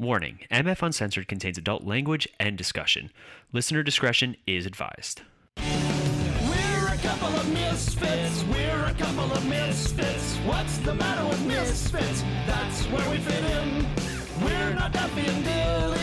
Warning MF Uncensored contains adult language and discussion. Listener discretion is advised. We're a couple of misfits. We're a couple of misfits. What's the matter with misfits? That's where we fit in. We're not Duffy and Dilly.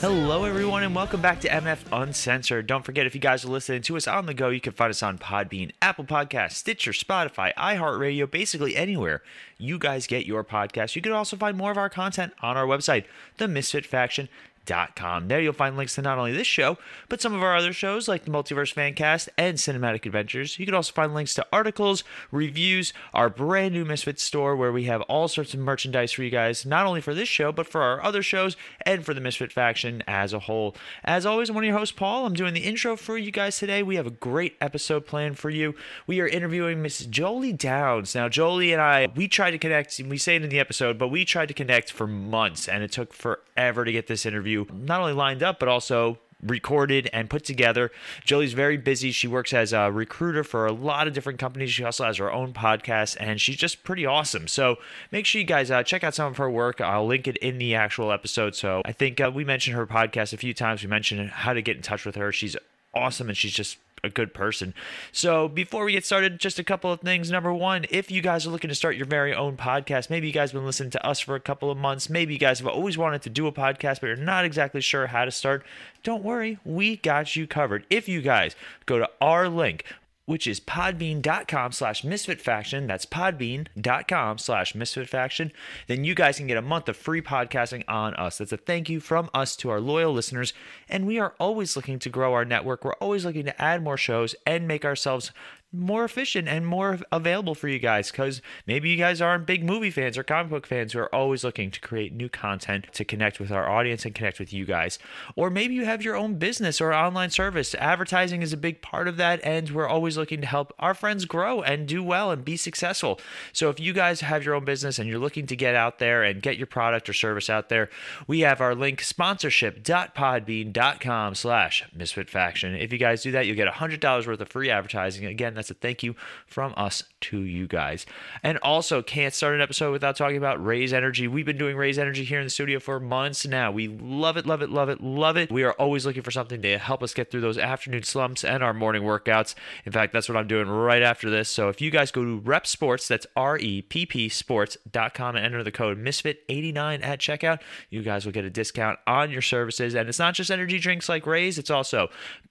Hello, everyone, and welcome back to MF Uncensored. Don't forget, if you guys are listening to us on the go, you can find us on Podbean, Apple Podcasts, Stitcher, Spotify, iHeartRadio, basically anywhere you guys get your podcast. You can also find more of our content on our website, themisfitfaction.com. There you'll find links to not only this show, but some of our other shows like the Multiverse Fancast and Cinematic Adventures. You can also find links to articles, reviews, our brand new Misfit store where we have all sorts of merchandise for you guys, not only for this show, but for our other shows and for the Misfit faction as a whole. As always, I'm one of your hosts, Paul. I'm doing the intro for you guys today. We have a great episode planned for you. We are interviewing Miss Jolie Downs. Now, Jolie and I, we tried to connect, we say it in the episode, but we tried to connect for months and it took forever to get this interview not only lined up, but also recorded and put together. Jolie's very busy. She works as a recruiter for a lot of different companies. She also has her own podcast, and she's just pretty awesome. So make sure you guys uh, check out some of her work. I'll link it in the actual episode. So I think uh, we mentioned her podcast a few times. We mentioned how to get in touch with her. She's awesome, and she's just a good person. So before we get started, just a couple of things. Number one, if you guys are looking to start your very own podcast, maybe you guys have been listening to us for a couple of months, maybe you guys have always wanted to do a podcast, but you're not exactly sure how to start, don't worry, we got you covered. If you guys go to our link, which is podbean.com slash misfitfaction. That's podbean.com slash misfitfaction. Then you guys can get a month of free podcasting on us. That's a thank you from us to our loyal listeners. And we are always looking to grow our network. We're always looking to add more shows and make ourselves more efficient and more available for you guys because maybe you guys aren't big movie fans or comic book fans who are always looking to create new content to connect with our audience and connect with you guys. Or maybe you have your own business or online service. Advertising is a big part of that, and we're always looking to help our friends grow and do well and be successful. So if you guys have your own business and you're looking to get out there and get your product or service out there, we have our link sponsorship.podbean.com slash misfit faction. If you guys do that, you'll get $100 worth of free advertising. Again, that's a thank you from us to you guys. And also, can't start an episode without talking about Raze Energy. We've been doing Raze Energy here in the studio for months now. We love it, love it, love it, love it. We are always looking for something to help us get through those afternoon slumps and our morning workouts. In fact, that's what I'm doing right after this. So if you guys go to REPP Sports, that's R E P P Sports.com and enter the code Misfit89 at checkout, you guys will get a discount on your services. And it's not just energy drinks like Raze, it's also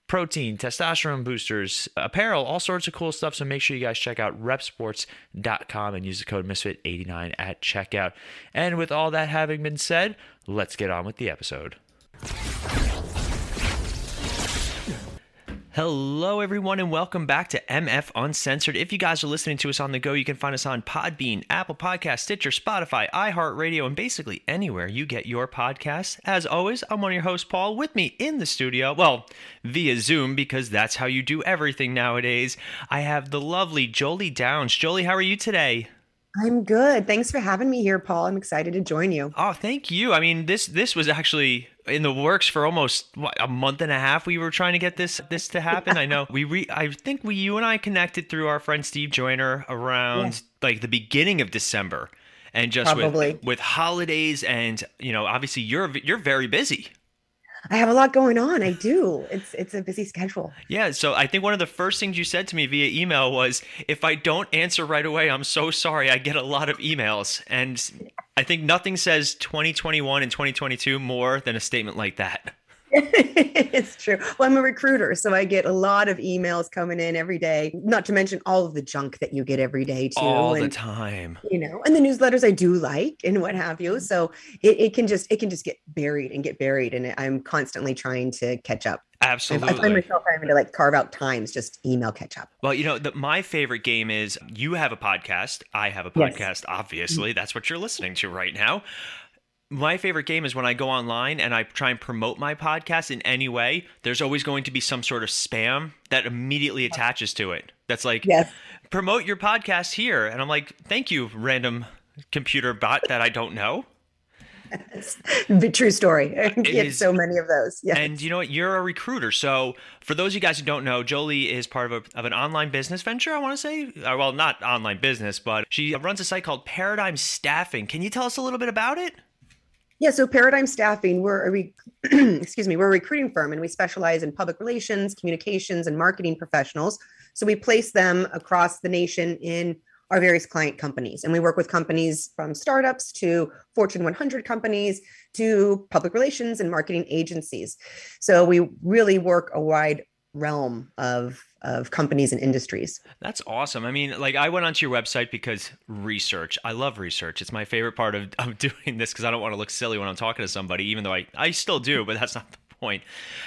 protein, testosterone boosters, apparel, all sorts of cool stuff. So make sure you guys check out reppsports.com and use the code Misfit89 at checkout. And with all that having been said, let's get on with the episode. Hello, everyone, and welcome back to MF Uncensored. If you guys are listening to us on the go, you can find us on Podbean, Apple Podcast, Stitcher, Spotify, iHeartRadio, and basically anywhere you get your podcasts. As always, I'm one of your hosts, Paul. With me in the studio, well, via Zoom, because that's how you do everything nowadays, I have the lovely Jolie Downs. Jolie, how are you today? I'm good. Thanks for having me here, Paul. I'm excited to join you. Oh, thank you. I mean, this this was actually in the works for almost what, a month and a half. We were trying to get this this to happen. I know we re, I think we you and I connected through our friend Steve Joyner around Yeah. like the beginning of December, and just Probably. with with holidays and you know obviously you're you're very busy. I have a lot going on. I do. It's it's a busy schedule. Yeah, so I think one of the first things you said to me via email was, "If I don't answer right away, I'm so sorry. I get a lot of emails." And I think nothing says 2021 and 2022 more than a statement like that. it's true. Well, I'm a recruiter, so I get a lot of emails coming in every day. Not to mention all of the junk that you get every day too. All the time. You know, and the newsletters I do like and what have you. So it, it can just it can just get buried and get buried, and I'm constantly trying to catch up. Absolutely. I find myself having to like carve out times just email catch up. Well, you know, the, my favorite game is you have a podcast. I have a Yes. podcast, obviously. That's what you're listening to right now. My favorite game is when I go online and I try and promote my podcast in any way, there's always going to be some sort of spam that immediately attaches to it. That's like, Yes. promote your podcast here. And I'm like, thank you, random computer bot that I don't know. True story. Get so many of those. Yeah. And you know what? You're a recruiter. So for those of you guys who don't know, Jolie is part of, a, of an online business venture. I want to say, uh, well, not online business, but she runs a site called Paradigm Staffing. Can you tell us a little bit about it? Yeah, so Paradigm Staffing, we're a re- excuse me, we're a recruiting firm and we specialize in public relations, communications, and marketing professionals. So we place them across the nation in our various client companies. And we work with companies from startups to Fortune 100 companies to public relations and marketing agencies. So we really work a wide realm of of companies and industries. That's awesome. I mean, like I went onto your website because research. I love research. It's my favorite part of, of doing this because I don't want to look silly when I'm talking to somebody, even though I, I still do, but that's not the point.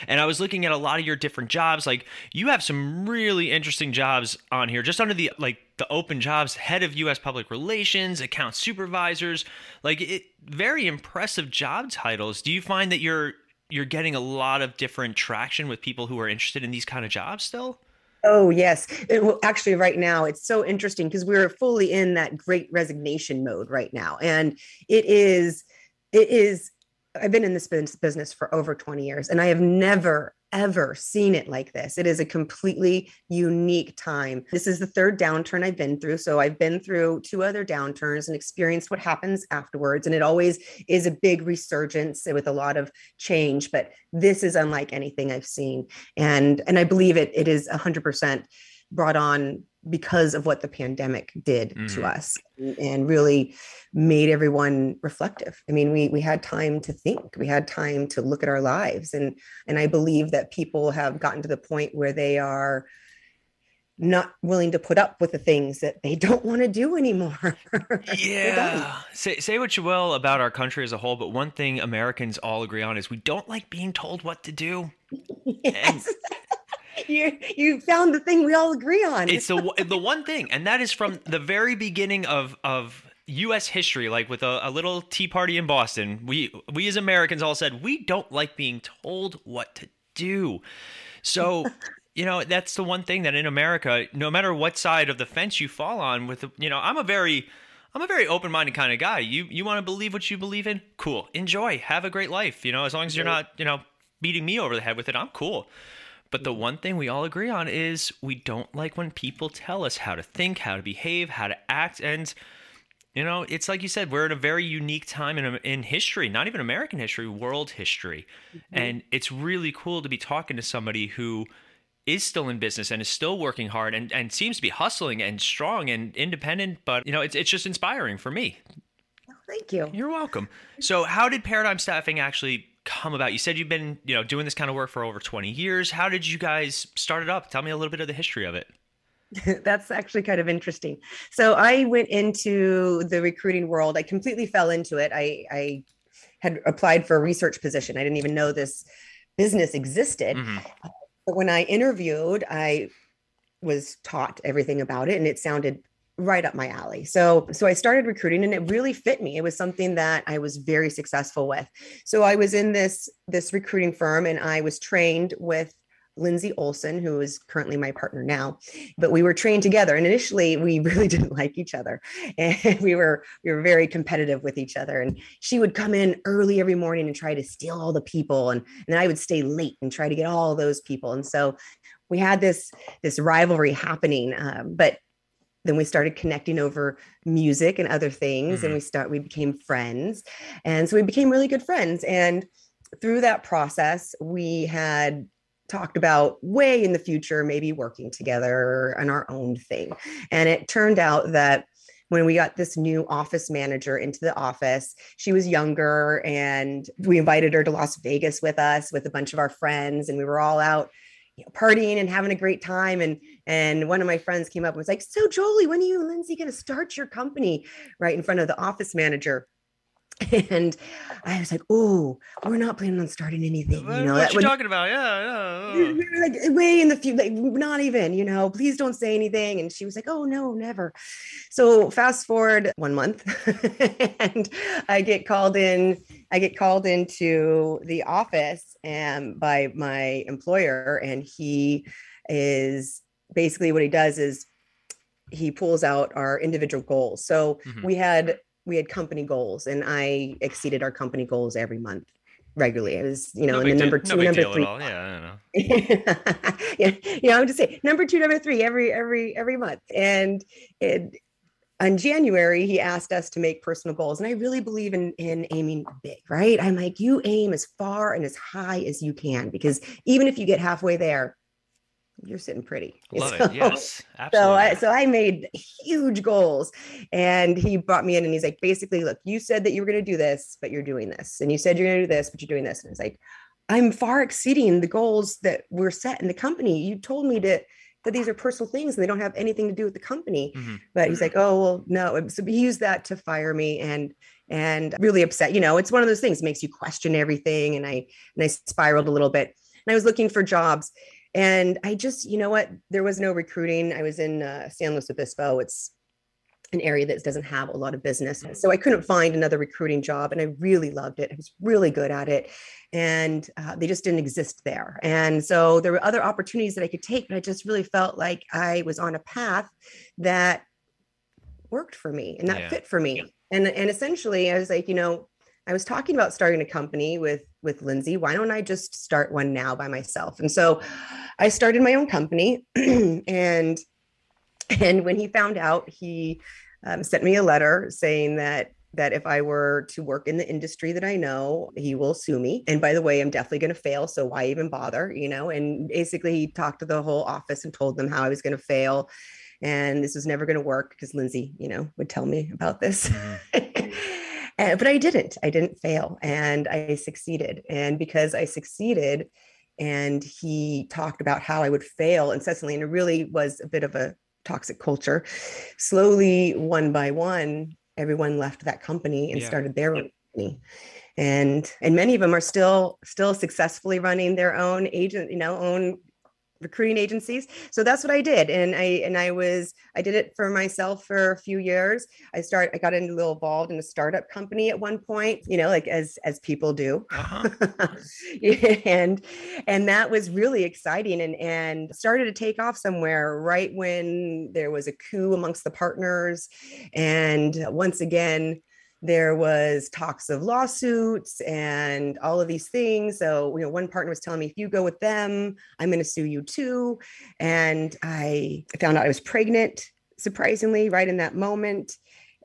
And I was looking at a lot of your different jobs. Like you have some really interesting jobs on here, just under the like the open jobs, head of U.S. Public Relations, account supervisors. Like it, very impressive job titles. Do you find that you're you're getting a lot of different traction with people who are interested in these kind of jobs still? Oh yes. It, actually, right now it's so interesting because we're fully in that great resignation mode right now, and it is it is I've been in this business for over 20 years and I have never ever seen it like this. It is a completely unique time. This is the third downturn I've been through. So I've been through two other downturns and experienced what happens afterwards. And it always is a big resurgence with a lot of change. But this is unlike anything I've seen. And and I believe it it is 100% brought on because of what the pandemic did mm. to us and really made everyone reflective i mean we we had time to think we had time to look at our lives and and i believe that people have gotten to the point where they are not willing to put up with the things that they don't want to do anymore. yeah. say, say what you will about our country as a whole, but one thing Americans all agree on is we don't like being told what to do. Yes. And, you you found the thing we all agree on. It's the the one thing, and that is from the very beginning of of U.S. history, like with a, a, little tea party in Boston. We we as Americans all said we don't like being told what to do. So. you know that's the one thing that in america no matter what side of the fence you fall on with you know i'm a very i'm a very open-minded kind of guy you you want to believe what you believe in cool enjoy have a great life you know as long as you're not you know beating me over the head with it i'm cool but the one thing we all agree on is we don't like when people tell us how to think, how to behave, how to act. And, you know, it's like you said, we're in a very unique time in, in history, not even American history, world history. Mm-hmm. And it's really cool to be talking to somebody who is still in business and is still working hard and, and seems to be hustling and strong and independent. But, you know, it's, it's just inspiring for me. Thank you. You're welcome. So, how did Paradigm Staffing actually come about? You said you've been, you know, doing this kind of work for over 20 years. How did you guys start it up? Tell me a little bit of the history of it. That's actually kind of interesting. So I went into the recruiting world. I completely fell into it. I, I had applied for a research position. I didn't even know this business existed. Mm-hmm. But when I interviewed, I was taught everything about it and it sounded right up my alley. So so I started recruiting and it really fit me. It was something that I was very successful with. So I was in this this recruiting firm and I was trained with Lindsay Olson, who is currently my partner now, but we were trained together. And initially, we really didn't like each other, and we were we were very competitive with each other. And she would come in early every morning and try to steal all the people, and, and then I would stay late and try to get all those people. And so we had this this rivalry happening. Um, but then we started connecting over music and other things mm-hmm. and we start we became friends and so we became really good friends and through that process we had talked about way in the future maybe working together on our own thing and it turned out that when we got this new office manager into the office she was younger and we invited her to las vegas with us with a bunch of our friends and we were all out you know, partying and having a great time. And and one of my friends came up and was like, "So Jolie, when are you and Lindsay going to start your company?" Right in front of the office manager. And I was like, "Oh, we're not planning on starting anything." You know, what you talking about? Yeah, yeah. Like way in the future, like not even. You know, please don't say anything. And she was like, "Oh no, never." So fast forward one month, and I get called in. I get called into the office and by my employer, and he is basically what he does is he pulls out our individual goals. So mm-hmm. we had we had company goals and I exceeded our company goals every month regularly. It was, you know, no in the number two, big number three. Yeah, I don't know. yeah, yeah, I'm just saying number two, number three every every every month. And it on January, he asked us to make personal goals. And I really believe in in aiming big, right? I'm like, you aim as far and as high as you can, because even if you get halfway there, you're sitting pretty. Love So- it. Yes, so. I so I made huge goals, and he brought me in, and he's like, basically, look, you said that you were going to do this, but you're doing this, and you said you're going to do this, but you're doing this, and it's like, I'm far exceeding the goals that were set in the company. You told me to that these are personal things and they don't have anything to do with the company. Mhm. But he's like, oh well, no. So he used that to fire me and and really upset. You know, it's one of those things makes you question everything, and I and I spiraled a little bit, and I was looking for jobs. And I just, you know what? There was no recruiting. I was in uh, San Luis Obispo. It's an area that doesn't have a lot of business. So I couldn't find another recruiting job. And I really loved it. I was really good at it. And uh, they just didn't exist there. And so there were other opportunities that I could take, but I just really felt like I was on a path that worked for me and that Yeah. fit for me. And, and essentially, I was like, you know, I was talking about starting a company with with Lindsay. Why don't I just start one now by myself? And so I started my own company and and when he found out, he um, sent me a letter saying that that if I were to work in the industry that I know, he will sue me. And by the way, I'm definitely going to fail. So why even bother? You know, and basically he talked to the whole office and told them how I was going to fail. And this was never going to work because Lindsay, you know, would tell me about this. Mhm. And- but I didn't. I didn't fail and I succeeded. And because I succeeded, and he talked about how I would fail incessantly, and it really was a bit of a toxic culture. Slowly, one by one, everyone left that company and Yeah. started their own company. And and many of them are still still successfully running their own agent, you know, own recruiting agencies. So that's what I did. And I and I was I did it for myself for a few years. I start I got into a little involved in a startup company at one point, you know, like as as people do. Uh-huh. and and that was really exciting and and started to take off somewhere right when there was a coup amongst the partners and once again there was talks of lawsuits and all of these things. So you know one partner was telling me if you go with them i'm going to sue you too. And i found out i was pregnant surprisingly right in that moment.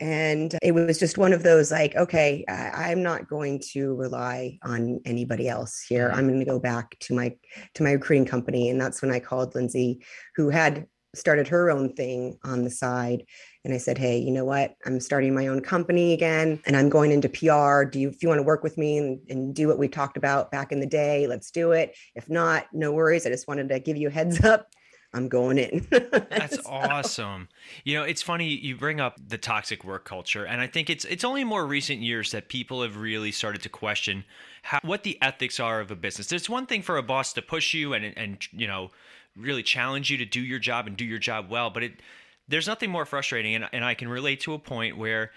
And it was just one of those like okay I, i'm not going to rely on anybody else here. I'm going to go back to my to my recruiting company. And that's when i called lindsay who had started her own thing on the side and i said hey you know what? I'm starting my own company again and i'm going into pr do you if you want to work with me and, and do what we talked about back in the day let's do it. If not no worries. I just wanted to give you a heads up. I'm going in. That's So- awesome. You know, it's funny you bring up the toxic work culture, and I think it's it's only more recent years that people have really started to question how what the ethics are of a business. There's one thing for a boss to push you and and you know really challenge you to do your job and do your job well, but it there's nothing more frustrating, and, and I can relate to a point where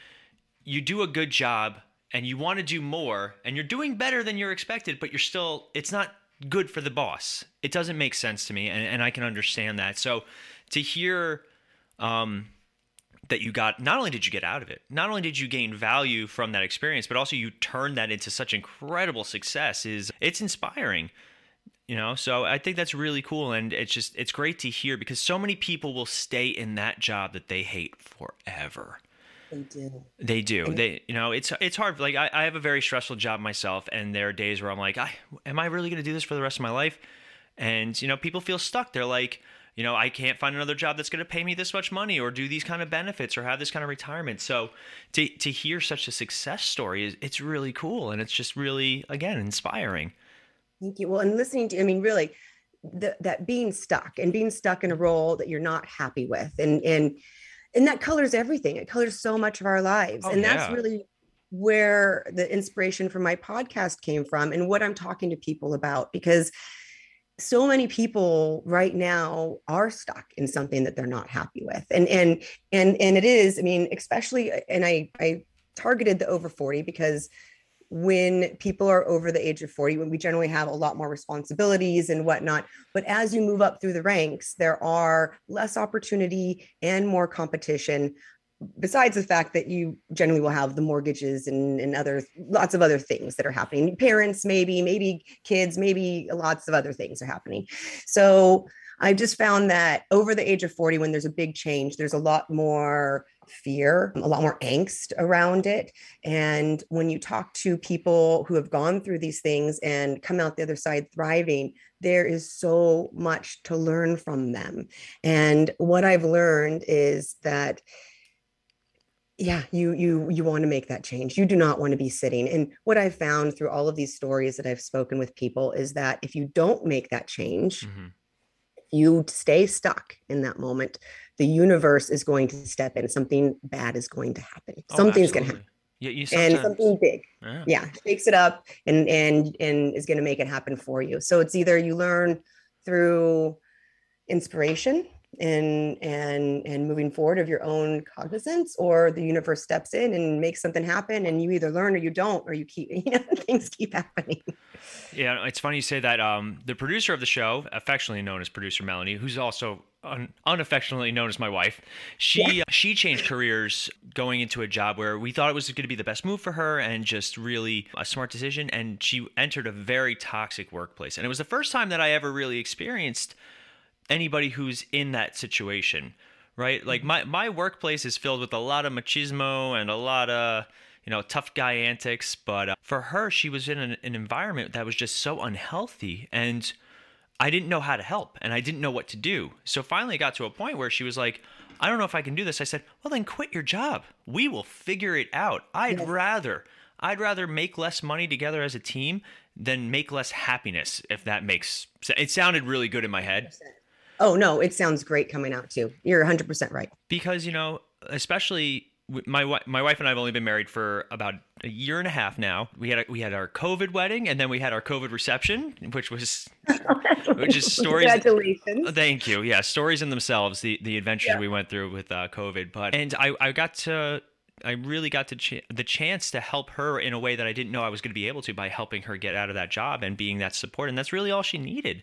you do a good job and you want to do more and you're doing better than you're expected, but you're still it's not good for the boss. It doesn't make sense to me, and, and I can understand that. So to hear um, that you got not only did you get out of it, not only did you gain value from that experience, but also you turned that into such incredible success is it's inspiring. You know, so I think that's really cool, and it's just it's great to hear because so many people will stay in that job that they hate forever. They do. They do. They, you know, it's it's hard. Like I, I have a very stressful job myself, and there are days where I'm like, I am I really going to do this for the rest of my life? And you know, people feel stuck. They're like, you know, I can't find another job that's going to pay me this much money, or do these kind of benefits, or have this kind of retirement. So, to to hear such a success story is it's really cool, and it's just really again inspiring. Thank you. Well, and listening to, I mean, really, the, that being stuck and being stuck in a role that you're not happy with, and and and that colors everything. It colors so much of our lives, Oh, and that's really where the inspiration for my podcast came from, and what I'm talking to people about because so many people right now are stuck in something that they're not happy with and and and and it is i mean especially and i i targeted the over 40 because when people are over the age of 40 when we generally have a lot more responsibilities and whatnot. But as you move up through the ranks there are less opportunity and more competition besides the fact that you generally will have the mortgages and, and other lots of other things that are happening. Parents maybe maybe kids maybe lots of other things are happening. So i just found that over the age of 40 when there's a big change there's a lot more fear a lot more angst around it. And when you talk to people who have gone through these things and come out the other side thriving there is so much to learn from them. And what i've learned is that yeah you you you want to make that change. You do not want to be sitting. And what i've found through all of these stories that i've spoken with people is that if you don't make that change Mm-hmm. You stay stuck in that moment the universe is going to step in something bad is going to happen Oh, something's going to happen. Yeah, you and something big yeah. yeah shakes it up and and and is going to make it happen for you so it's either you learn through inspiration and and and moving forward of your own cognizance or the universe steps in and makes something happen and you either learn or you don't or you keep you know things keep happening Yeah, it's funny you say that. Um, the producer of the show, affectionately known as producer Melanie, who's also un- unaffectionately known as my wife, she she changed careers going into a job where we thought it was going to be the best move for her and just really a smart decision. And she entered a very toxic workplace, and it was the first time that I ever really experienced anybody who's in that situation, right? Like my my workplace is filled with a lot of machismo and a lot of you know tough guy antics, but uh, for her, she was in an, an environment that was just so unhealthy and. I didn't know how to help and I didn't know what to do. So finally, it got to a point where she was like, I don't know if I can do this. I said, Well, then quit your job. We will figure it out. I'd rather, I'd rather make less money together as a team than make less happiness, if that makes sense. It sounded really good in my head oh no it sounds great coming out too you're 100% right because, you know, especially my my wife and I have only been married for about a year and a half now. We had a, we had our COVID wedding and then we had our COVID reception, which was which is stories. congratulations Thank you. Yeah, stories in themselves. The the adventures we went through with uh, COVID, but and I I got to. I really got to ch- the chance to help her in a way that I didn't know I was going to be able to by helping her get out of that job and being that support. And that's really all she needed.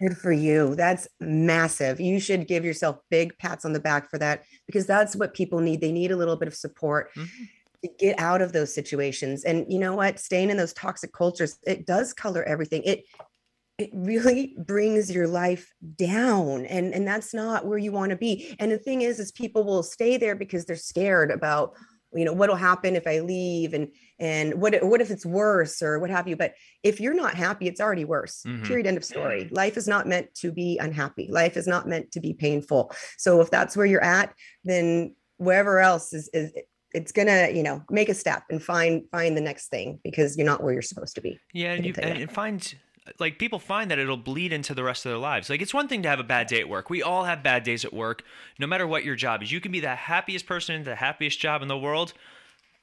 Good for you. That's massive. You should give yourself big pats on the back for that because that's what people need. They need a little bit of support Mhm. to get out of those situations. And you know what? Staying in those toxic cultures, it does color everything. It it really brings your life down and and that's not where you want to be. And the thing is is people will stay there because they're scared about you know what'll happen if I leave and and what what if it's worse or what have you. But if you're not happy it's already worse Mhm. period end of story. Life is not meant to be unhappy. Life is not meant to be painful. So if that's where you're at then wherever else is is it's gonna you know make a step and find find the next thing because you're not where you're supposed to be. Yeah, and you and it finds like people find that it'll bleed into the rest of their lives. Like it's one thing to have a bad day at work. We all have bad days at work, no matter what your job is. You can be the happiest person in the happiest job in the world,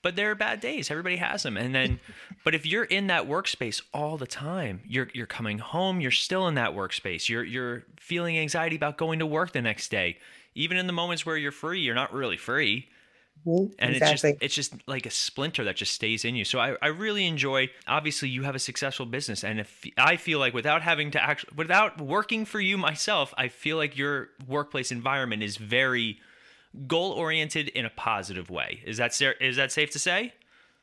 but there are bad days. Everybody has them. And then but if you're in that workspace all the time, you're you're coming home, you're still in that workspace. You're you're feeling anxiety about going to work the next day. Even in the moments where you're free, you're not really free Mhm, and exactly it's just it's just like a splinter that just stays in you. So I, I really enjoy obviously you have a successful business. And if i feel like without having to actually without working for you myself i feel like your workplace environment is very goal oriented in a positive way. Is that is that safe to say?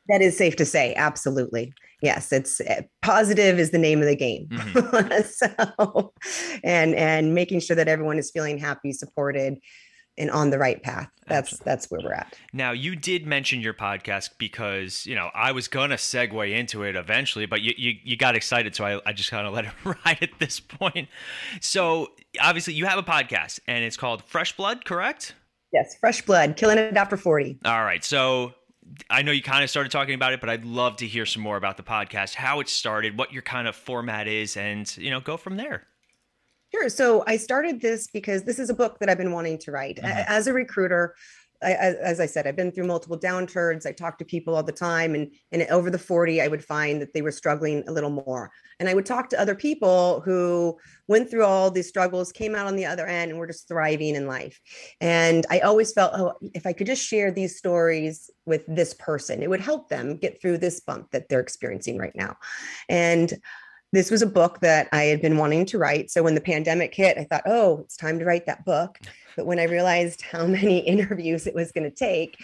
That is safe to say. Absolutely. Yes it's uh, positive is the name of the game. So and and making sure that everyone is feeling happy supported and on the right path that's that's where we're at Now, you did mention your podcast because, you know, I was going to segue into it eventually, but you, you, you got excited. So I, I just kind of let it ride at this point. So obviously, you have a podcast and it's called Fresh Blood, correct? yes fresh blood killing it after 40 All right. So I know you kind of started talking about it, but I'd love to hear some more about the podcast, how it started, what your kind of format is, and, you know, go from there. Sure. So I started this because this is a book that I've been wanting to write. Mhm. As a recruiter, I, as as I said, I've been through multiple downturns. I talk to people all the time, and and over the forty, I would find that they were struggling a little more. And I would talk to other people who went through all these struggles, came out on the other end, and were just thriving in life. And I always felt, oh, if I could just share these stories with this person, it would help them get through this bump that they're experiencing right now. And this was a book that I had been wanting to write. So when the pandemic hit, I thought, oh, it's time to write that book. But when I realized how many interviews it was going to take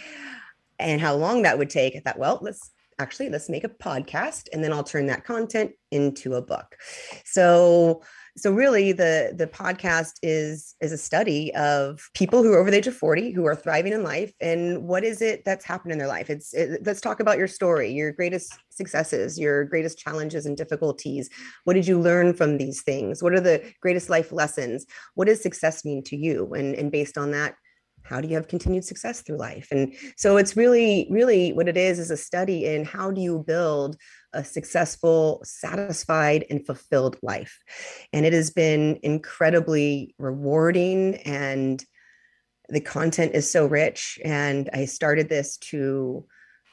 and how long that would take, I thought, well, let's actually let's make a podcast and then I'll turn that content into a book. So so really the the podcast is is a study of people who are over the age of 40 who are thriving in life and what is it that's happened in their life? It's it, let's talk about your story your greatest successes your greatest challenges and difficulties. What did you learn from these things? What are the greatest life lessons? What does success mean to you? And and based on that how do you have continued success through life? And so it's really really what it is is a study in how do you build a successful satisfied and fulfilled life? And it has been incredibly rewarding and the content is so rich and i started this to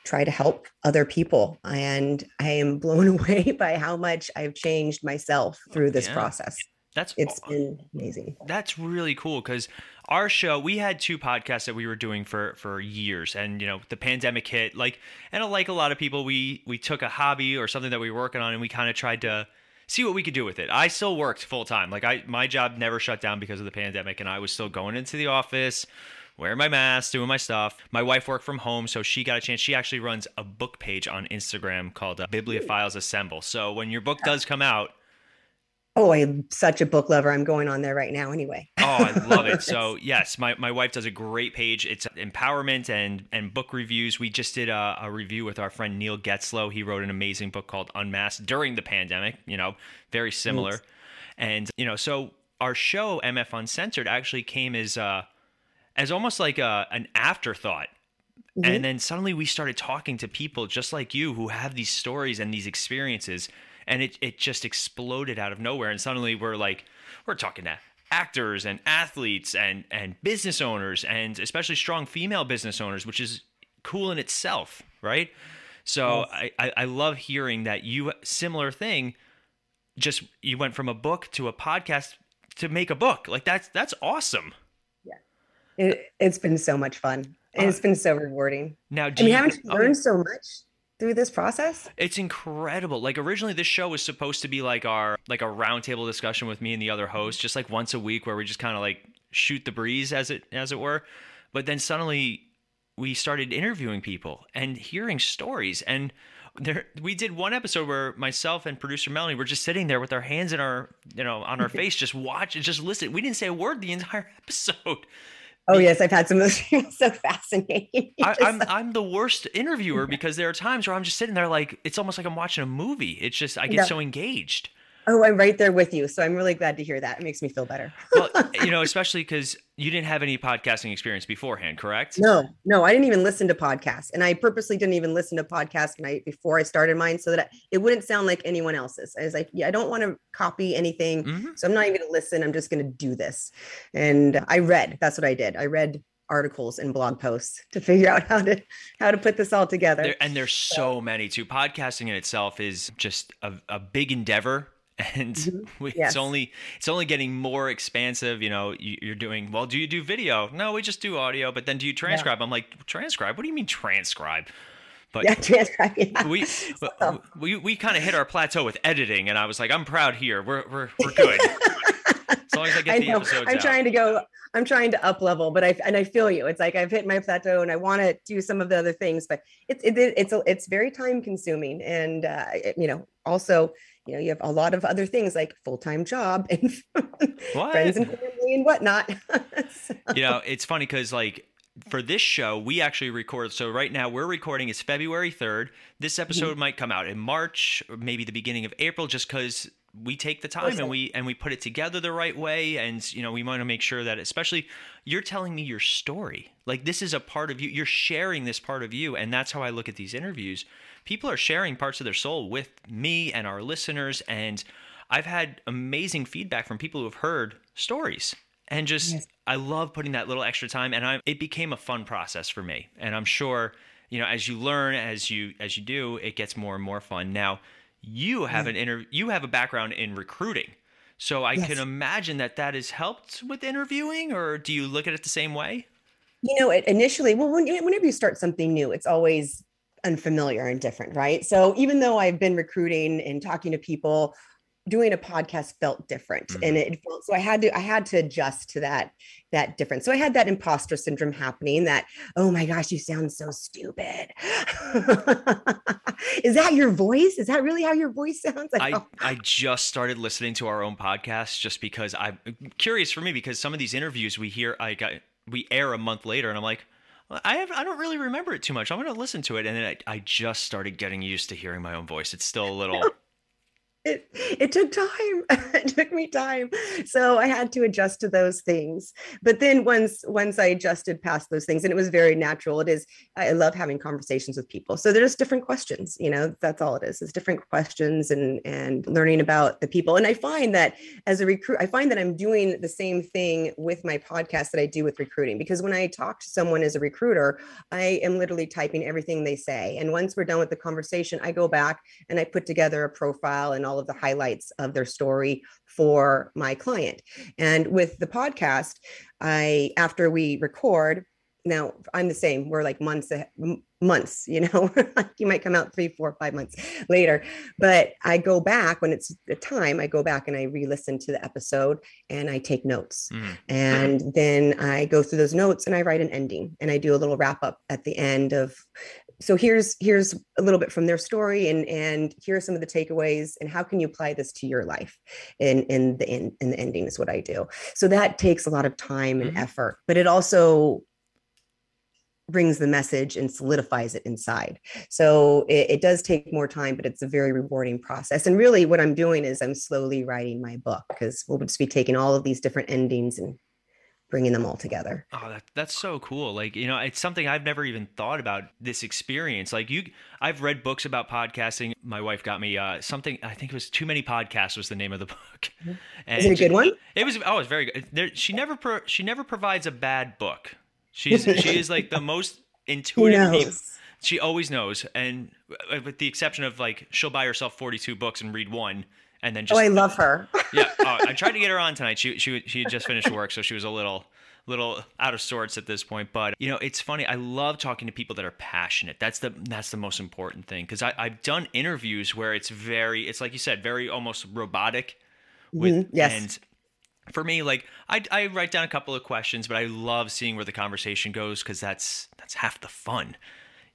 try to help other people and i am blown away by how much i've changed myself oh, through this Yeah. process That's it's been amazing That's really cool because our show we had two podcasts that we were doing for for years and you know the pandemic hit like and like a lot of people we we took a hobby or something that we were working on and we kind of tried to see what we could do with it. I still worked full time. Like I my job never shut down because of the pandemic and I was still going into the office wearing my mask, doing my stuff. My wife worked from home, so she got a chance. She actually runs a book page on Instagram called uh, Bibliophiles Assemble. So when your book does come out, oh i'm such a book lover i'm going on there right now anyway Oh, I love it. So yes, my, my wife does a great page. It's empowerment and and book reviews. We just did a, a review with our friend Neil Getzlow. He wrote an amazing book called Unmasked during the pandemic. You know, very similar. And you know, so our show MF Uncensored actually came as uh as almost like a an afterthought. Mhm. And then suddenly we started talking to people just like you who have these stories and these experiences and it, it just exploded out of nowhere and suddenly we're like we're talking to actors and athletes and and business owners and especially strong female business owners which is cool in itself right so Yes. I, I i love hearing that you similar thing just you went from a book to a podcast to make a book like that's that's awesome Yeah. It, it's been so much fun. And uh, it's been so rewarding. now I do mean, you, haven't you oh, learned so much through this process? It's incredible. Like originally this show was supposed to be like our like a roundtable discussion with me and the other hosts, just like once a week where we just kind of like shoot the breeze as it as it were. But then suddenly we started interviewing people and hearing stories and there we did one episode where myself and producer Melanie were just sitting there with our hands in our you know on our face just watch just listen. We didn't say a word the entire episode. Oh, yes. I've had some of those. So fascinating. I, Just I'm I'm the worst interviewer because there are times where I'm just sitting there like it's almost like I'm watching a movie. It's just I get so engaged. Oh, I'm right there with you. So I'm really glad to hear that. It makes me feel better. Well, you know, especially because you didn't have any podcasting experience beforehand, correct? No, no, I didn't even listen to podcasts. And I purposely didn't even listen to podcasts night before I started mine so that it wouldn't sound like anyone else's. I was like, yeah, I don't want to copy anything. Mhm. So I'm not even going to listen. I'm just going to do this. And I read, that's what I did. I read articles and blog posts to figure out how to how to put this all together. There, and there's so many too. Podcasting in itself is just a, a big endeavor. And Mhm. we, Yes. it's only it's only getting more expansive. You know, you, you're doing well. Do you do video? No, we just do audio. But then do you transcribe? I'm like transcribe. What do you mean transcribe? But yeah, transcribe. Yeah. we So- we, we kind of hit our plateau with editing, and I was like, I'm proud here. We're we're, we're good. as long as I get I the know. episodes I'm out. trying to go. I'm trying to up level, but I and I feel you. It's like I've hit my plateau, and I want to do some of the other things, but it's it, it's a- it's very time consuming, and uh, you know, also you know, you have a lot of other things like full time job and friends and family and whatnot. So- you know, it's funny because like for this show, we actually record. So right now we're recording. It's February third. This mm-hmm. episode might come out in March, or maybe the beginning of April, just because we take the time and we and we put it together the right way. And you know, we want to make sure that, especially, you're telling me your story. Like this is a part of you. You're sharing this part of you, and that's how I look at these interviews. People are sharing parts of their soul with me and our listeners, and I've had amazing feedback from people who have heard stories and just Yes. I love putting that little extra time and I it became a fun process for me and I'm sure you know as you learn as you as you do it gets more and more fun now you have an mm. inter you have a background in recruiting. So I can imagine that that has helped with interviewing or do you look at it the same way? You know, it initially, well, when, whenever you start something new, it's always unfamiliar and different, right? So even though I've been recruiting and talking to people doing a podcast felt different Mhm. and it felt so i had to i had to adjust to that that difference so i had that imposter syndrome happening that oh my gosh you sound so stupid is that your voice is that really how your voice sounds Like, I, oh, I just started listening to our own podcast just because I'm curious for me because some of these interviews we hear I got we air a month later and I'm like I have I don't really remember it too much. I'm gonna listen to it and then I, I just started getting used to hearing my own voice. It's still a little it, it took time. It took me time. So i had to adjust to those things. But then once once i adjusted past those things and it was very natural it is i love having conversations with people. So there's different questions you know that's all it is it's different questions and and learning about the people. And i find that as a recruit i find that i'm doing the same thing with my podcast that i do with recruiting. Because when i talk to someone as a recruiter i am literally typing everything they say. And once we're done with the conversation i go back and I put together a profile and all of the highlights of their story for my client. And with the podcast, I after we record, now I'm the same. We're like months months, you know. you might come out three, four, five months later, but I go back when it's the time. I go back and I re-listen to the episode and I take notes. mm, And then I go through those notes and I write an ending and I do a little wrap up at the end of so here's here's a little bit from their story and and here are some of the takeaways and how can you apply this to your life and and the in, in the ending is what I do. So that takes a lot of time and Mhm. effort, but it also brings the message and solidifies it inside. So it, it does take more time, but it's a very rewarding process. And really, what I'm doing is I'm slowly writing my book because we'll just be taking all of these different endings and bringing them all together. Oh, that, that's so cool. Like, you know, it's something I've never even thought about this experience. Like you, I've read books about podcasting. My wife got me uh, something, I think it was Too Many Podcasts was the name of the book. And Is it a good one? It was, oh, it was very good. There, she never, pro, she never provides a bad book. She's, she is like the most intuitive She always knows. And uh, with the exception of like, she'll buy herself 42 books and read one and then just Oh, I love her. yeah, uh, I tried to get her on tonight. She she she had just finished work, so she was a little little out of sorts at this point. But you know, it's funny. I love talking to people that are passionate. That's the that's the most important thing because I've done interviews where it's very, it's like you said, very almost robotic. With Mhm, yes. and for me, like I I write down a couple of questions, but I love seeing where the conversation goes because that's that's half the fun,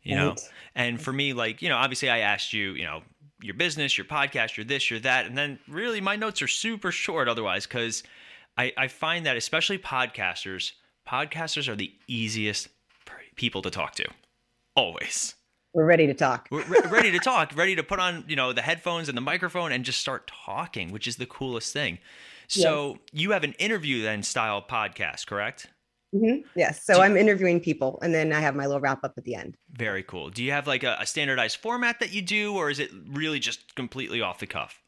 you know. And for me, like, you know, obviously I asked you, you know, your business, your podcast, your this, your that. And then really my notes are super short otherwise because I, I find that especially podcasters, podcasters are the easiest people to talk to. Always. We're ready to talk. We're re- ready to talk, ready to put on, you know, the headphones and the microphone and just start talking, which is the coolest thing. So you have an interview then style podcast, correct? Mhm, Yes. So Do- I'm interviewing people and then I have my little wrap up at the end. Very cool. Do you have like a, a standardized format that you do, or is it really just completely off the cuff?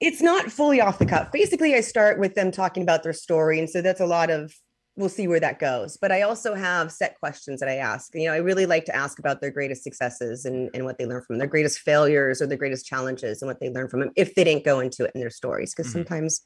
It's not fully off the cuff. Basically, I start with them talking about their story. And so that's a lot of, we'll see where that goes. But I also have set questions that I ask. You know, I really like to ask about their greatest successes and, and what they learn from them, their greatest failures or their greatest challenges and what they learn from them if they didn't go into it in their stories. Because Mhm. sometimes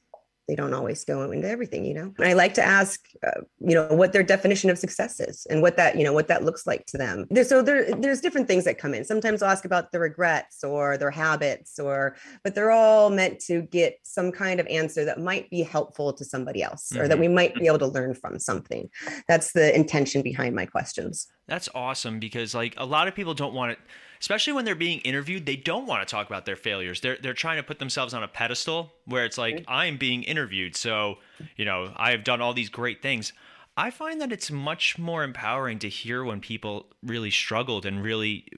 they don't always go into everything, you know. And I like to ask, uh, you know, what their definition of success is and what that, you know, what that looks like to them. There, so there, there's different things that come in. Sometimes I'll ask about the regrets or their habits, or, but they're all meant to get some kind of answer that might be helpful to somebody else or that Mhm. we might be able to learn from something. That's the intention behind my questions. That's awesome because like a lot of people don't want it, especially when they're being interviewed. They don't want to talk about their failures. They're they're trying to put themselves on a pedestal where it's like mm-hmm. I'm being interviewed, so you know I have done all these great things. I find that it's much more empowering to hear when people really struggled and really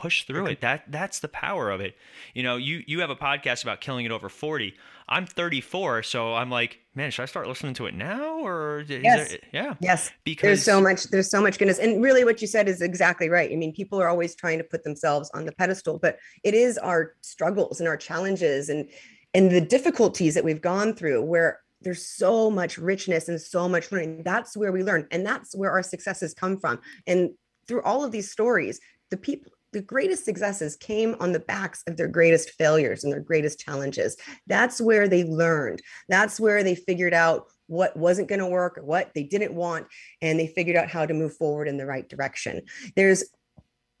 push through it. That that's the power of it. You know, you you have a podcast about killing it over 40. I'm 34, so I'm like, man, should I start listening to it now or is Yes. there, yeah, Yes. because there's so much there's so much goodness and really what you said is exactly right i mean people are always trying to put themselves on the pedestal but it is our struggles and our challenges and and the difficulties that we've gone through where there's so much richness and so much learning that's where we learn and that's where our successes come from and through all of these stories the people the greatest successes came on the backs of their greatest failures and their greatest challenges that's where they learned that's where they figured out what wasn't going to work or what they didn't want and they figured out how to move forward in the right direction there's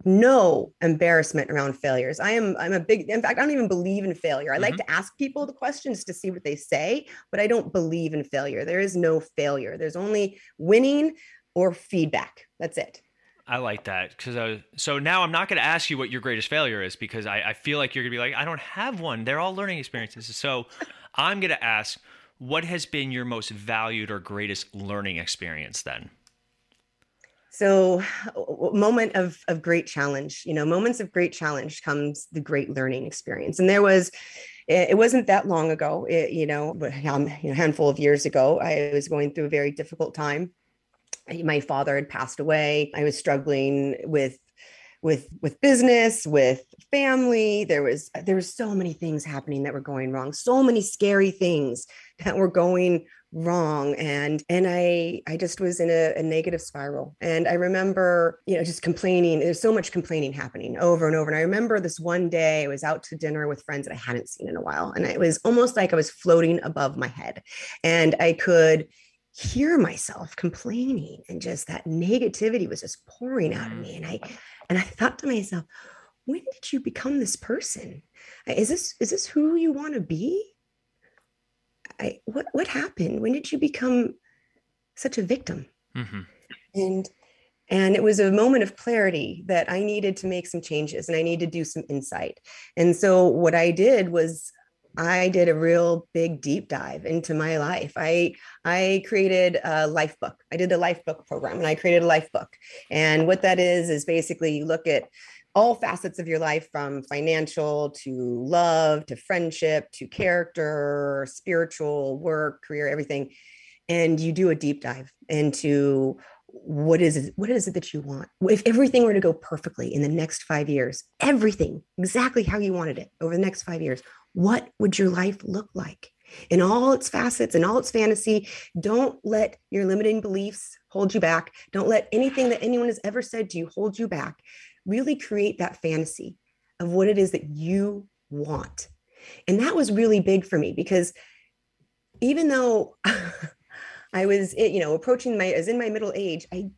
no embarrassment around failures. I am I'm a big in fact I don't even believe in failure. I like Mhm. to ask people the questions to see what they say, but I don't believe in failure. There is no failure. There's only winning or feedback. That's it. I like that because so now I'm not going to ask you what your greatest failure is because I, I feel like you're going to be like I don't have one. They're all learning experiences. So I'm going to ask what has been your most valued or greatest learning experience then? So, moment of of great challenge. You know, moments of great challenge comes the great learning experience. And there was, it wasn't that long ago. It, you know, but, um, you know, a handful of years ago, I was going through a very difficult time. My father had passed away. I was struggling with with with business with family. There was there was so many things happening that were going wrong so many scary things that were going wrong. And and i i just was in a, a negative spiral. And i remember you know just complaining. There's so much complaining happening over and over. And i remember this one day i was out to dinner with friends that i hadn't seen in a while. And it was almost like i was floating above my head. And i could hear myself complaining and just that negativity was just pouring out of me and i and i thought to myself when did you become this person is this is this who you want to be I, what what happened? When did you become such a victim? hmm And and it was a moment of clarity that I needed to make some changes and I needed to do some insight. And so what I did was I did a real big deep dive into my life. I I created a life book. I did a life book program and I created a life book. And what that is is basically you look at all facets of your life from financial to love to friendship to character, spiritual, work, career, everything. And you do a deep dive into what is it, what is it that you want? If everything were to go perfectly in the next five years, everything exactly how you wanted it over the next five years, what would your life look like? In all its facets and all its fantasy, don't let your limiting beliefs hold you back. Don't let anything that anyone has ever said to you hold you back really create that fantasy of what it is that you want. And that was really big for me because even though I was, eh, you know, approaching my, as in my middle age, I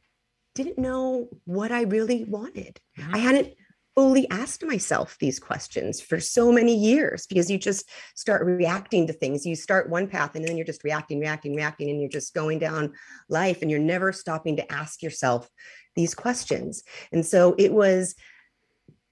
didn't know what I really wanted. Mhm. I hadn't fully asked myself these questions for so many years because you just start reacting to things. You start one path and then you're just reacting, reacting, reacting, and you're just going down life and you're never stopping to ask yourself these questions. And so it was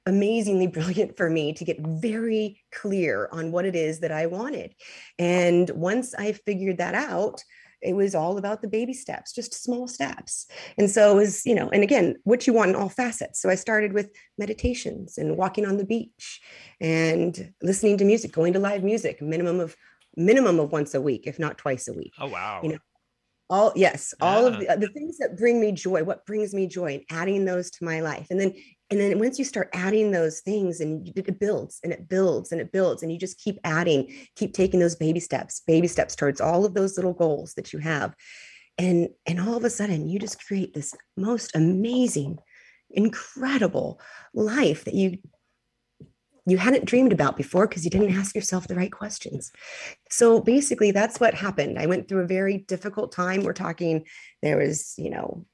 amazingly brilliant for me to get very clear on what it is that I wanted. And once I figured that out, it was all about the baby steps, just small steps. And so it was, you know, and again, what you want in all facets. So I started with meditations and walking on the beach and listening to music, going to live music, minimum of minimum of once a week, if not twice a week Oh wow. You know, all yes all of the, the things that bring me joy what brings me joy and adding those to my life and then and then once you start adding those things and it builds and it builds and it builds and you just keep adding keep taking those baby steps baby steps towards all of those little goals that you have. And and all of a sudden you just create this most amazing incredible life that you you hadn't dreamed about before because you didn't ask yourself the right questions. So basically that's what happened. I went through a very difficult time. We're talking there was you know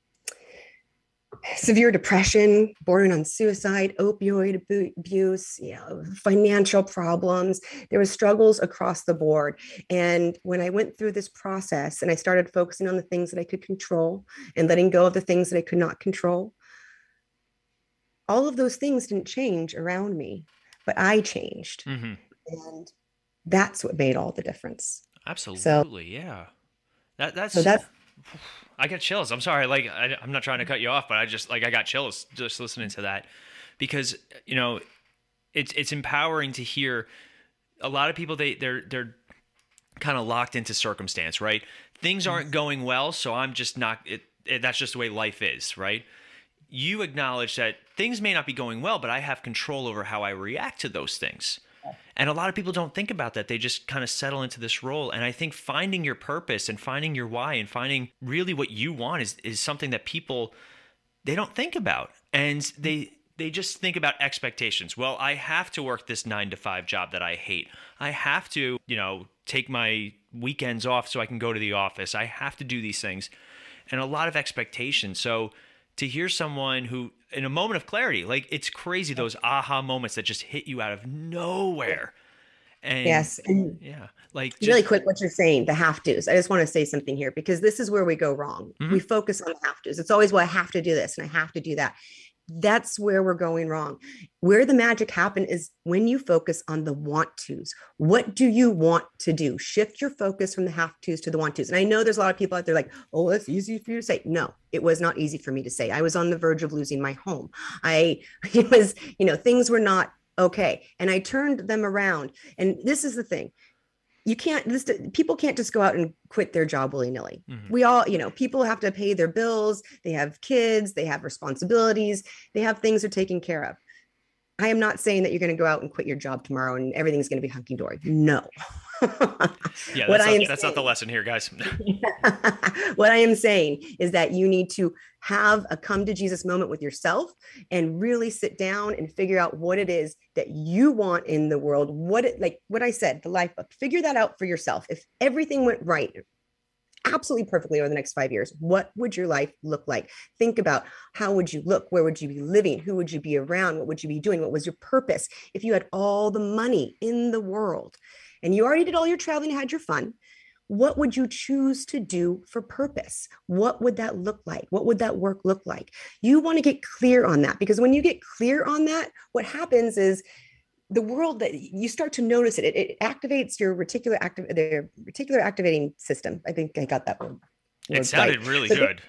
severe depression bordering on suicide opioid abuse you know financial problems. There was struggles across the board. And when i went through this process and i started focusing on the things that i could control and letting go of the things that i could not control all of those things didn't change around me but i changed. Hmm and that's what made all the difference. Absolutely. yeah. That that's so that's I get chills. I'm sorry. Like I, I'm not trying to cut you off, but I just like I got chills just listening to that because you know it's it's empowering to hear a lot of people they they're they're kind of locked into circumstance, right? Things mm-hmm. aren't going well, so I'm just not. It, it, that's just the way life is, right? You acknowledge that things may not be going well, but I have control over how I react to those things. And a lot of people don't think about that. They just kind of settle into this role. And I think finding your purpose and finding your why and finding really what you want is is something that people they don't think about. And they they just think about expectations. Well, I have to work this 9 to 5 job that I hate. I have to, you know, take my weekends off so I can go to the office. I have to do these things. And a lot of expectations. So to hear someone who in a moment of clarity. Like it's crazy those aha moments that just hit you out of nowhere. And yes. And yeah, like really just- quick, what you're saying, the have tos. I just want to say something here because this is where we go wrong. Mhm. We focus on the have tos. It's always, well, I have to do this and I have to do that. That's where we're going wrong. Where the magic happen is when you focus on the want tos. What do you want to do? Shift your focus from the have tos to the want tos. And I know there's a lot of people out there like, oh, that's easy for you to say. No, it was not easy for me to say. I was on the verge of losing my home. I, it was, you know, things were not okay. And I turned them around. And this is the thing you can't this people can't just go out and quit their job willy-nilly. Mhm. we all you know people have to pay their bills they have kids they have responsibilities they have things they're taking care of. I am not saying that you're going to go out and quit your job tomorrow and everything's going to be hunky-dory. No yeah, what that's, I am not, that's not the lesson here, guys. what I am saying is that you need to have a come to Jesus moment with yourself and really sit down and figure out what it is that you want in the world. What it like what I said, the life book. Figure that out for yourself. If everything went right, absolutely perfectly over the next five years, what would your life look like? Think about how would you look? Where would you be living? Who would you be around? What would you be doing? What was your purpose? If you had all the money in the world and you already did all your traveling, had your fun, what would you choose to do for purpose? What would that look like? What would that work look like? You want to get clear on that because when you get clear on that, what happens is the world that you start to notice it, it, it activates your reticular active the reticular activating system. I think I got that one. it sounded really But good.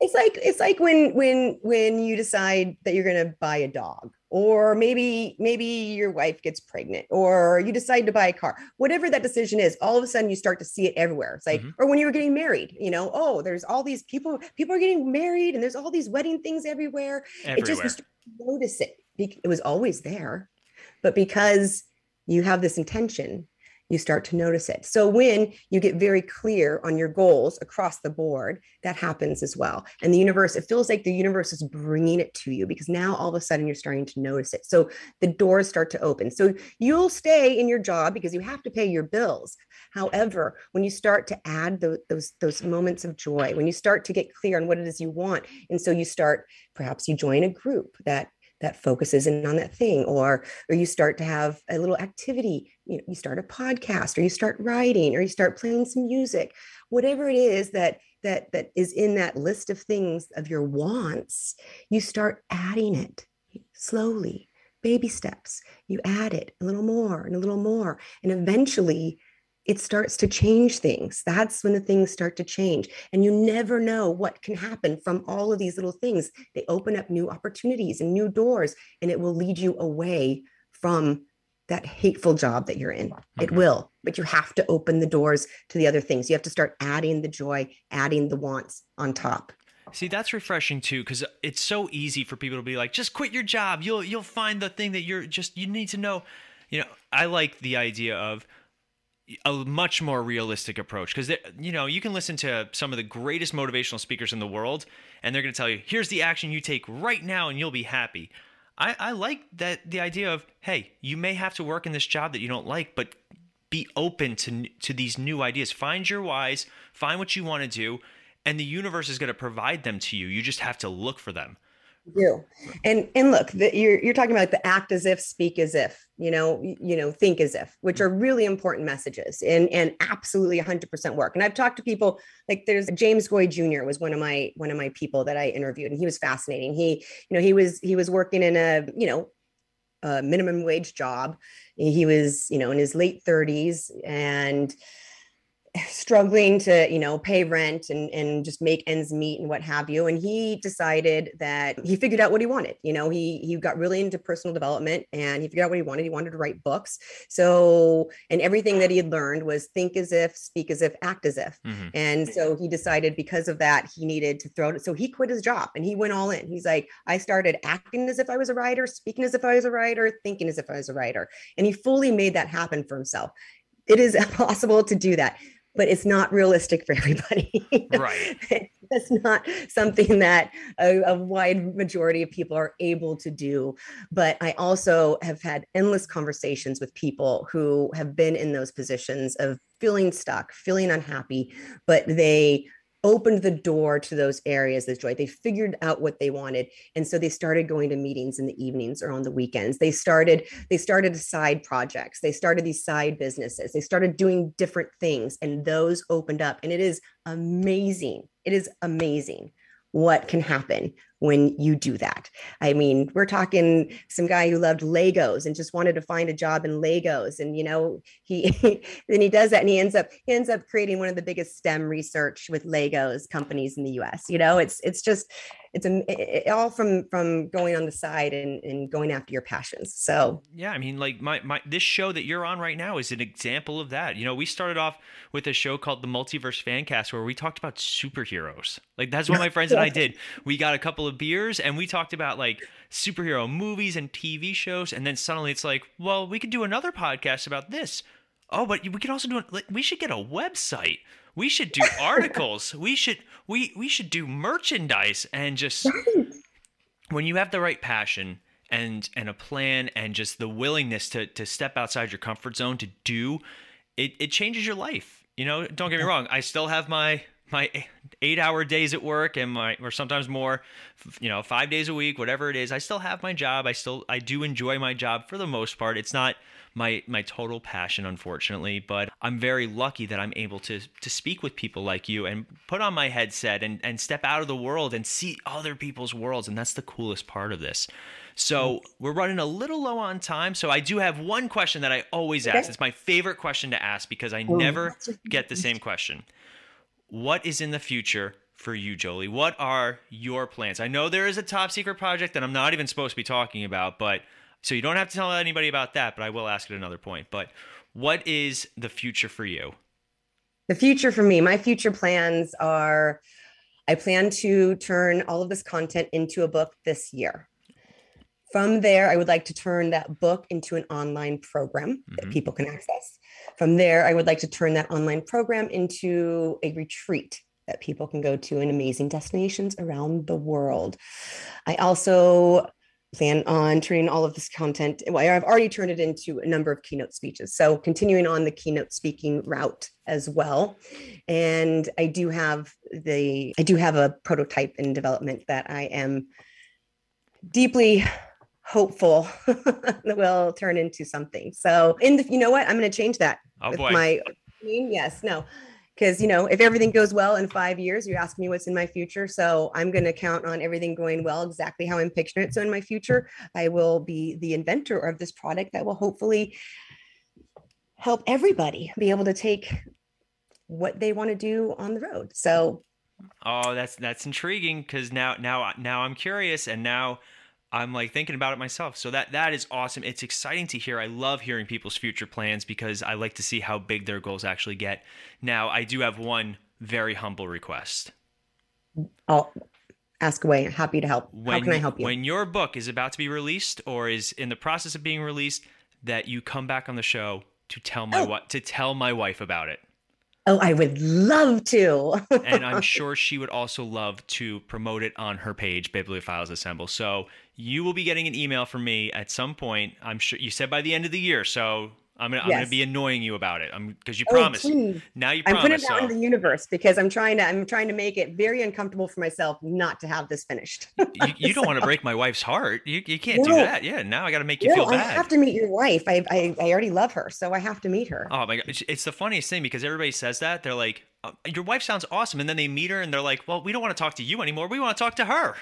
It's like it's like when when when you decide that you're going to buy a dog or maybe maybe your wife gets pregnant or you decide to buy a car. Whatever that decision is, all of a sudden you start to see it everywhere. It's like Mhm. or when you were getting married, you know, oh, there's all these people people are getting married and there's all these wedding things everywhere it just Everywhere. you start to notice it it was always there but because you have this intention you start to notice it. So when you get very clear on your goals across the board that happens as well. And the universe it feels like the universe is bringing it to you because now all of a sudden you're starting to notice it. So the doors start to open. So you'll stay in your job because you have to pay your bills. However when you start to add tho- those those moments of joy when you start to get clear on what it is you want and so you start perhaps you join a group that that focuses in on that thing or or you start to have a little activity you know you start a podcast or you start writing or you start playing some music whatever it is that that that is in that list of things of your wants you start adding it slowly baby steps. You add it a little more and a little more and eventually it starts to change things that's when the things start to change and you never know what can happen from all of these little things they open up new opportunities and new doors and it will lead you away from that hateful job that you're in it Mhm. will but you have to open the doors to the other things you have to start adding the joy adding the wants on top See, that's refreshing too, because it's so easy for people to be like, just quit your job. You'll you'll find the thing that you're just you need to know. You know, I like the idea of a much more realistic approach because you know you can listen to some of the greatest motivational speakers in the world, and they're going to tell you, here's the action you take right now, and you'll be happy. I, I like that the idea of hey, you may have to work in this job that you don't like, but be open to to these new ideas. Find your whys, find what you want to do, and the universe is going to provide them to you. You just have to look for them. Do. And and look the, you're you're talking about the act as if speak as if you know you know think as if which mm-hmm. are really important messages and and absolutely 100% work. And i've talked to people like there's James Goi Jr was one of my one of my people that i interviewed and he was fascinating. He you know he was he was working in a you know a minimum wage job. He was you know in his late 30s and struggling to you know pay rent and and just make ends meet and what have you. And he decided that he figured out what he wanted you know he he got really into personal development and he figured out what he wanted. He wanted to write books. So and everything that he had learned was think as if speak as if act as if. Mhm. and so he decided because of that he needed to throw it so he quit his job and he went all in. He's like i started acting as if i was a writer speaking as if i was a writer thinking as if i was a writer. And he fully made that happen for himself. It is possible to do that but it's not realistic for everybody Right. that's not something that a, a wide majority of people are able to do but i also have had endless conversations with people who have been in those positions of feeling stuck feeling unhappy but they opened the door to those areas of joy. They figured out what they wanted. And so they started going to meetings in the evenings or on the weekends. They started, they started side projects. They started these side businesses. They started doing different things and those opened up. And it is amazing. It is amazing what can happen when you do that. I mean, we're talking some guy who loved Legos and just wanted to find a job in Legos. And, you know, he then he does that and he ends up he ends up creating one of the biggest STEM research with Legos companies in the US. You know, it's it's just it's a, it, all from from going on the side and, and going after your passions so yeah i mean like my, my this show that you're on right now is an example of that you know we started off with a show called the multiverse fancast where we talked about superheroes like that's what my friends and i did we got a couple of beers and we talked about like superhero movies and tv shows and then suddenly it's like well we could do another podcast about this oh but we could also do it we should get a website we should do articles. we should we we should do merchandise and just when you have the right passion and and a plan and just the willingness to to step outside your comfort zone to do it it changes your life. You know, don't get me wrong. I still have my my eight hour days at work and my or sometimes more you know five days a week whatever it is i still have my job. I still i do enjoy my job for the most part. It's not my my total passion unfortunately but i'm very lucky that i'm able to to speak with people like you and put on my headset and and step out of the world and see other people's worlds and that's the coolest part of this. So we're running a little low on time so i do have one question that i always ask. It's my favorite question to ask because i never get the same question what is in the future for you, Jolie? What are your plans? I know there is a top secret project that I'm not even supposed to be talking about, but so you don't have to tell anybody about that, but I will ask at another point. But what is the future for you? The future for me, my future plans are I plan to turn all of this content into a book this year. From there, I would like to turn that book into an online program mm-hmm. that people can access. From there, I would like to turn that online program into a retreat that people can go to in amazing destinations around the world. I also plan on turning all of this content. Well, I've already turned it into a number of keynote speeches. So continuing on the keynote speaking route as well. And I do have the I do have a prototype in development that I am deeply hopeful that will turn into something. So in the you know what? I'm going to change that. Oh boy. My yes, no because you know if everything goes well in five years you ask me what's in my future so i'm going to count on everything going well exactly how i'm picturing it so in my future i will be the inventor of this product that will hopefully help everybody be able to take what they want to do on the road so oh that's that's intriguing because now now now i'm curious and now I'm like thinking about it myself. So that that is awesome. It's exciting to hear. I love hearing people's future plans because I like to see how big their goals actually get. Now, I do have one very humble request. I'll ask away. Happy to help. When, how can I help you? When your book is about to be released or is in the process of being released, that you come back on the show to tell my oh. to tell my wife about it. Oh, I would love to. and I'm sure she would also love to promote it on her page, Bibliophiles Assemble. So you will be getting an email from me at some point. I'm sure you said by the end of the year. So I'm gonna yes. I'm gonna be annoying you about it. I'm because you oh, promised. Now you promise. I'm putting it out so. in the universe because I'm trying to I'm trying to make it very uncomfortable for myself not to have this finished. you, you don't want to break my wife's heart. You, you can't no. do that. Yeah. Now I got to make you no, feel bad. I have to meet your wife. I, I I already love her, so I have to meet her. Oh my god, it's, it's the funniest thing because everybody says that they're like, uh, your wife sounds awesome, and then they meet her and they're like, well, we don't want to talk to you anymore. We want to talk to her.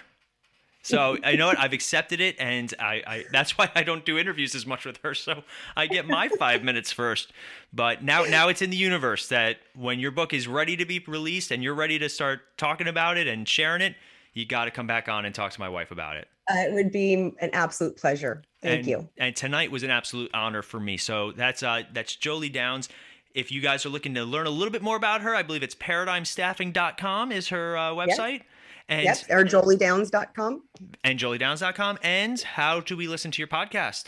So I know what I've accepted it, and I, I, that's why I don't do interviews as much with her. So I get my five minutes first. But now now it's in the universe that when your book is ready to be released and you're ready to start talking about it and sharing it, you got to come back on and talk to my wife about it. Uh, it would be an absolute pleasure. Thank and, you. And tonight was an absolute honor for me. So that's uh, that's Jolie Downs. If you guys are looking to learn a little bit more about her, I believe it's paradigmstaffing.com is her uh, website. Yep. And yes, or joliedowns.com. And joliedowns.com. And how do we listen to your podcast?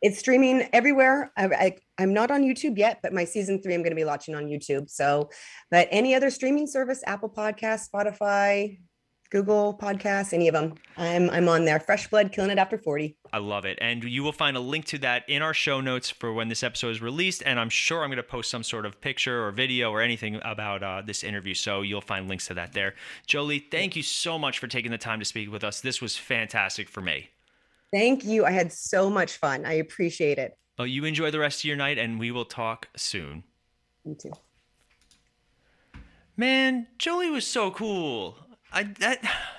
It's streaming everywhere. I, am not on YouTube yet, but my season three I'm going to be launching on YouTube. So, but any other streaming service, Apple Podcast, Spotify, Google Podcasts, any of them. I'm I'm on there. Fresh Blood, killing it after 40. I love it. And you will find a link to that in our show notes for when this episode is released. And I'm sure I'm going to post some sort of picture or video or anything about uh, this interview. So you'll find links to that there. Jolie, thank you so much for taking the time to speak with us. This was fantastic for me. Thank you. I had so much fun. I appreciate it. Well, you enjoy the rest of your night, and we will talk soon. You too. Man, Jolie was so cool. I that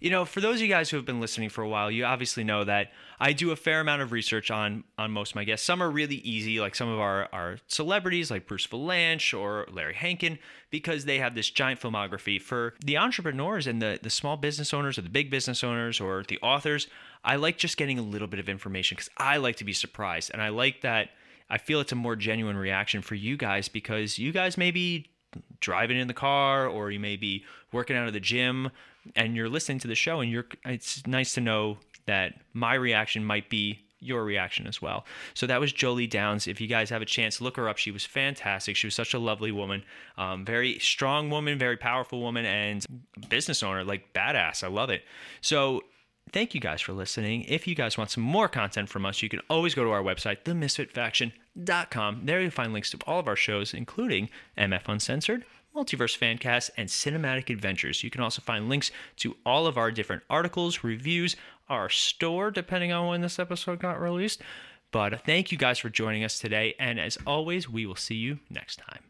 you know, for those of you guys who have been listening for a while, you obviously know that I do a fair amount of research on on most of my guests. Some are really easy, like some of our our celebrities, like Bruce Vilanch or Larry Hankin, because they have this giant filmography. For the entrepreneurs and the the small business owners or the big business owners or the authors, I like just getting a little bit of information because I like to be surprised, and I like that. I feel it's a more genuine reaction for you guys because you guys may be driving in the car or you may be working out of the gym and you're listening to the show and you're it's nice to know that my reaction might be your reaction as well. So that was Jolie Downs. If you guys have a chance, look her up. She was fantastic. She was such a lovely woman, um, very strong woman, very powerful woman, and business owner, like badass. I love it. So thank you guys for listening. If you guys want some more content from us, you can always go to our website, themisfitfaction.com. There you'll find links to all of our shows, including MF Uncensored, Multiverse Fancast, and Cinematic Adventures. You can also find links to all of our different articles, reviews, our store, depending on when this episode got released. But thank you guys for joining us today. And as always, we will see you next time.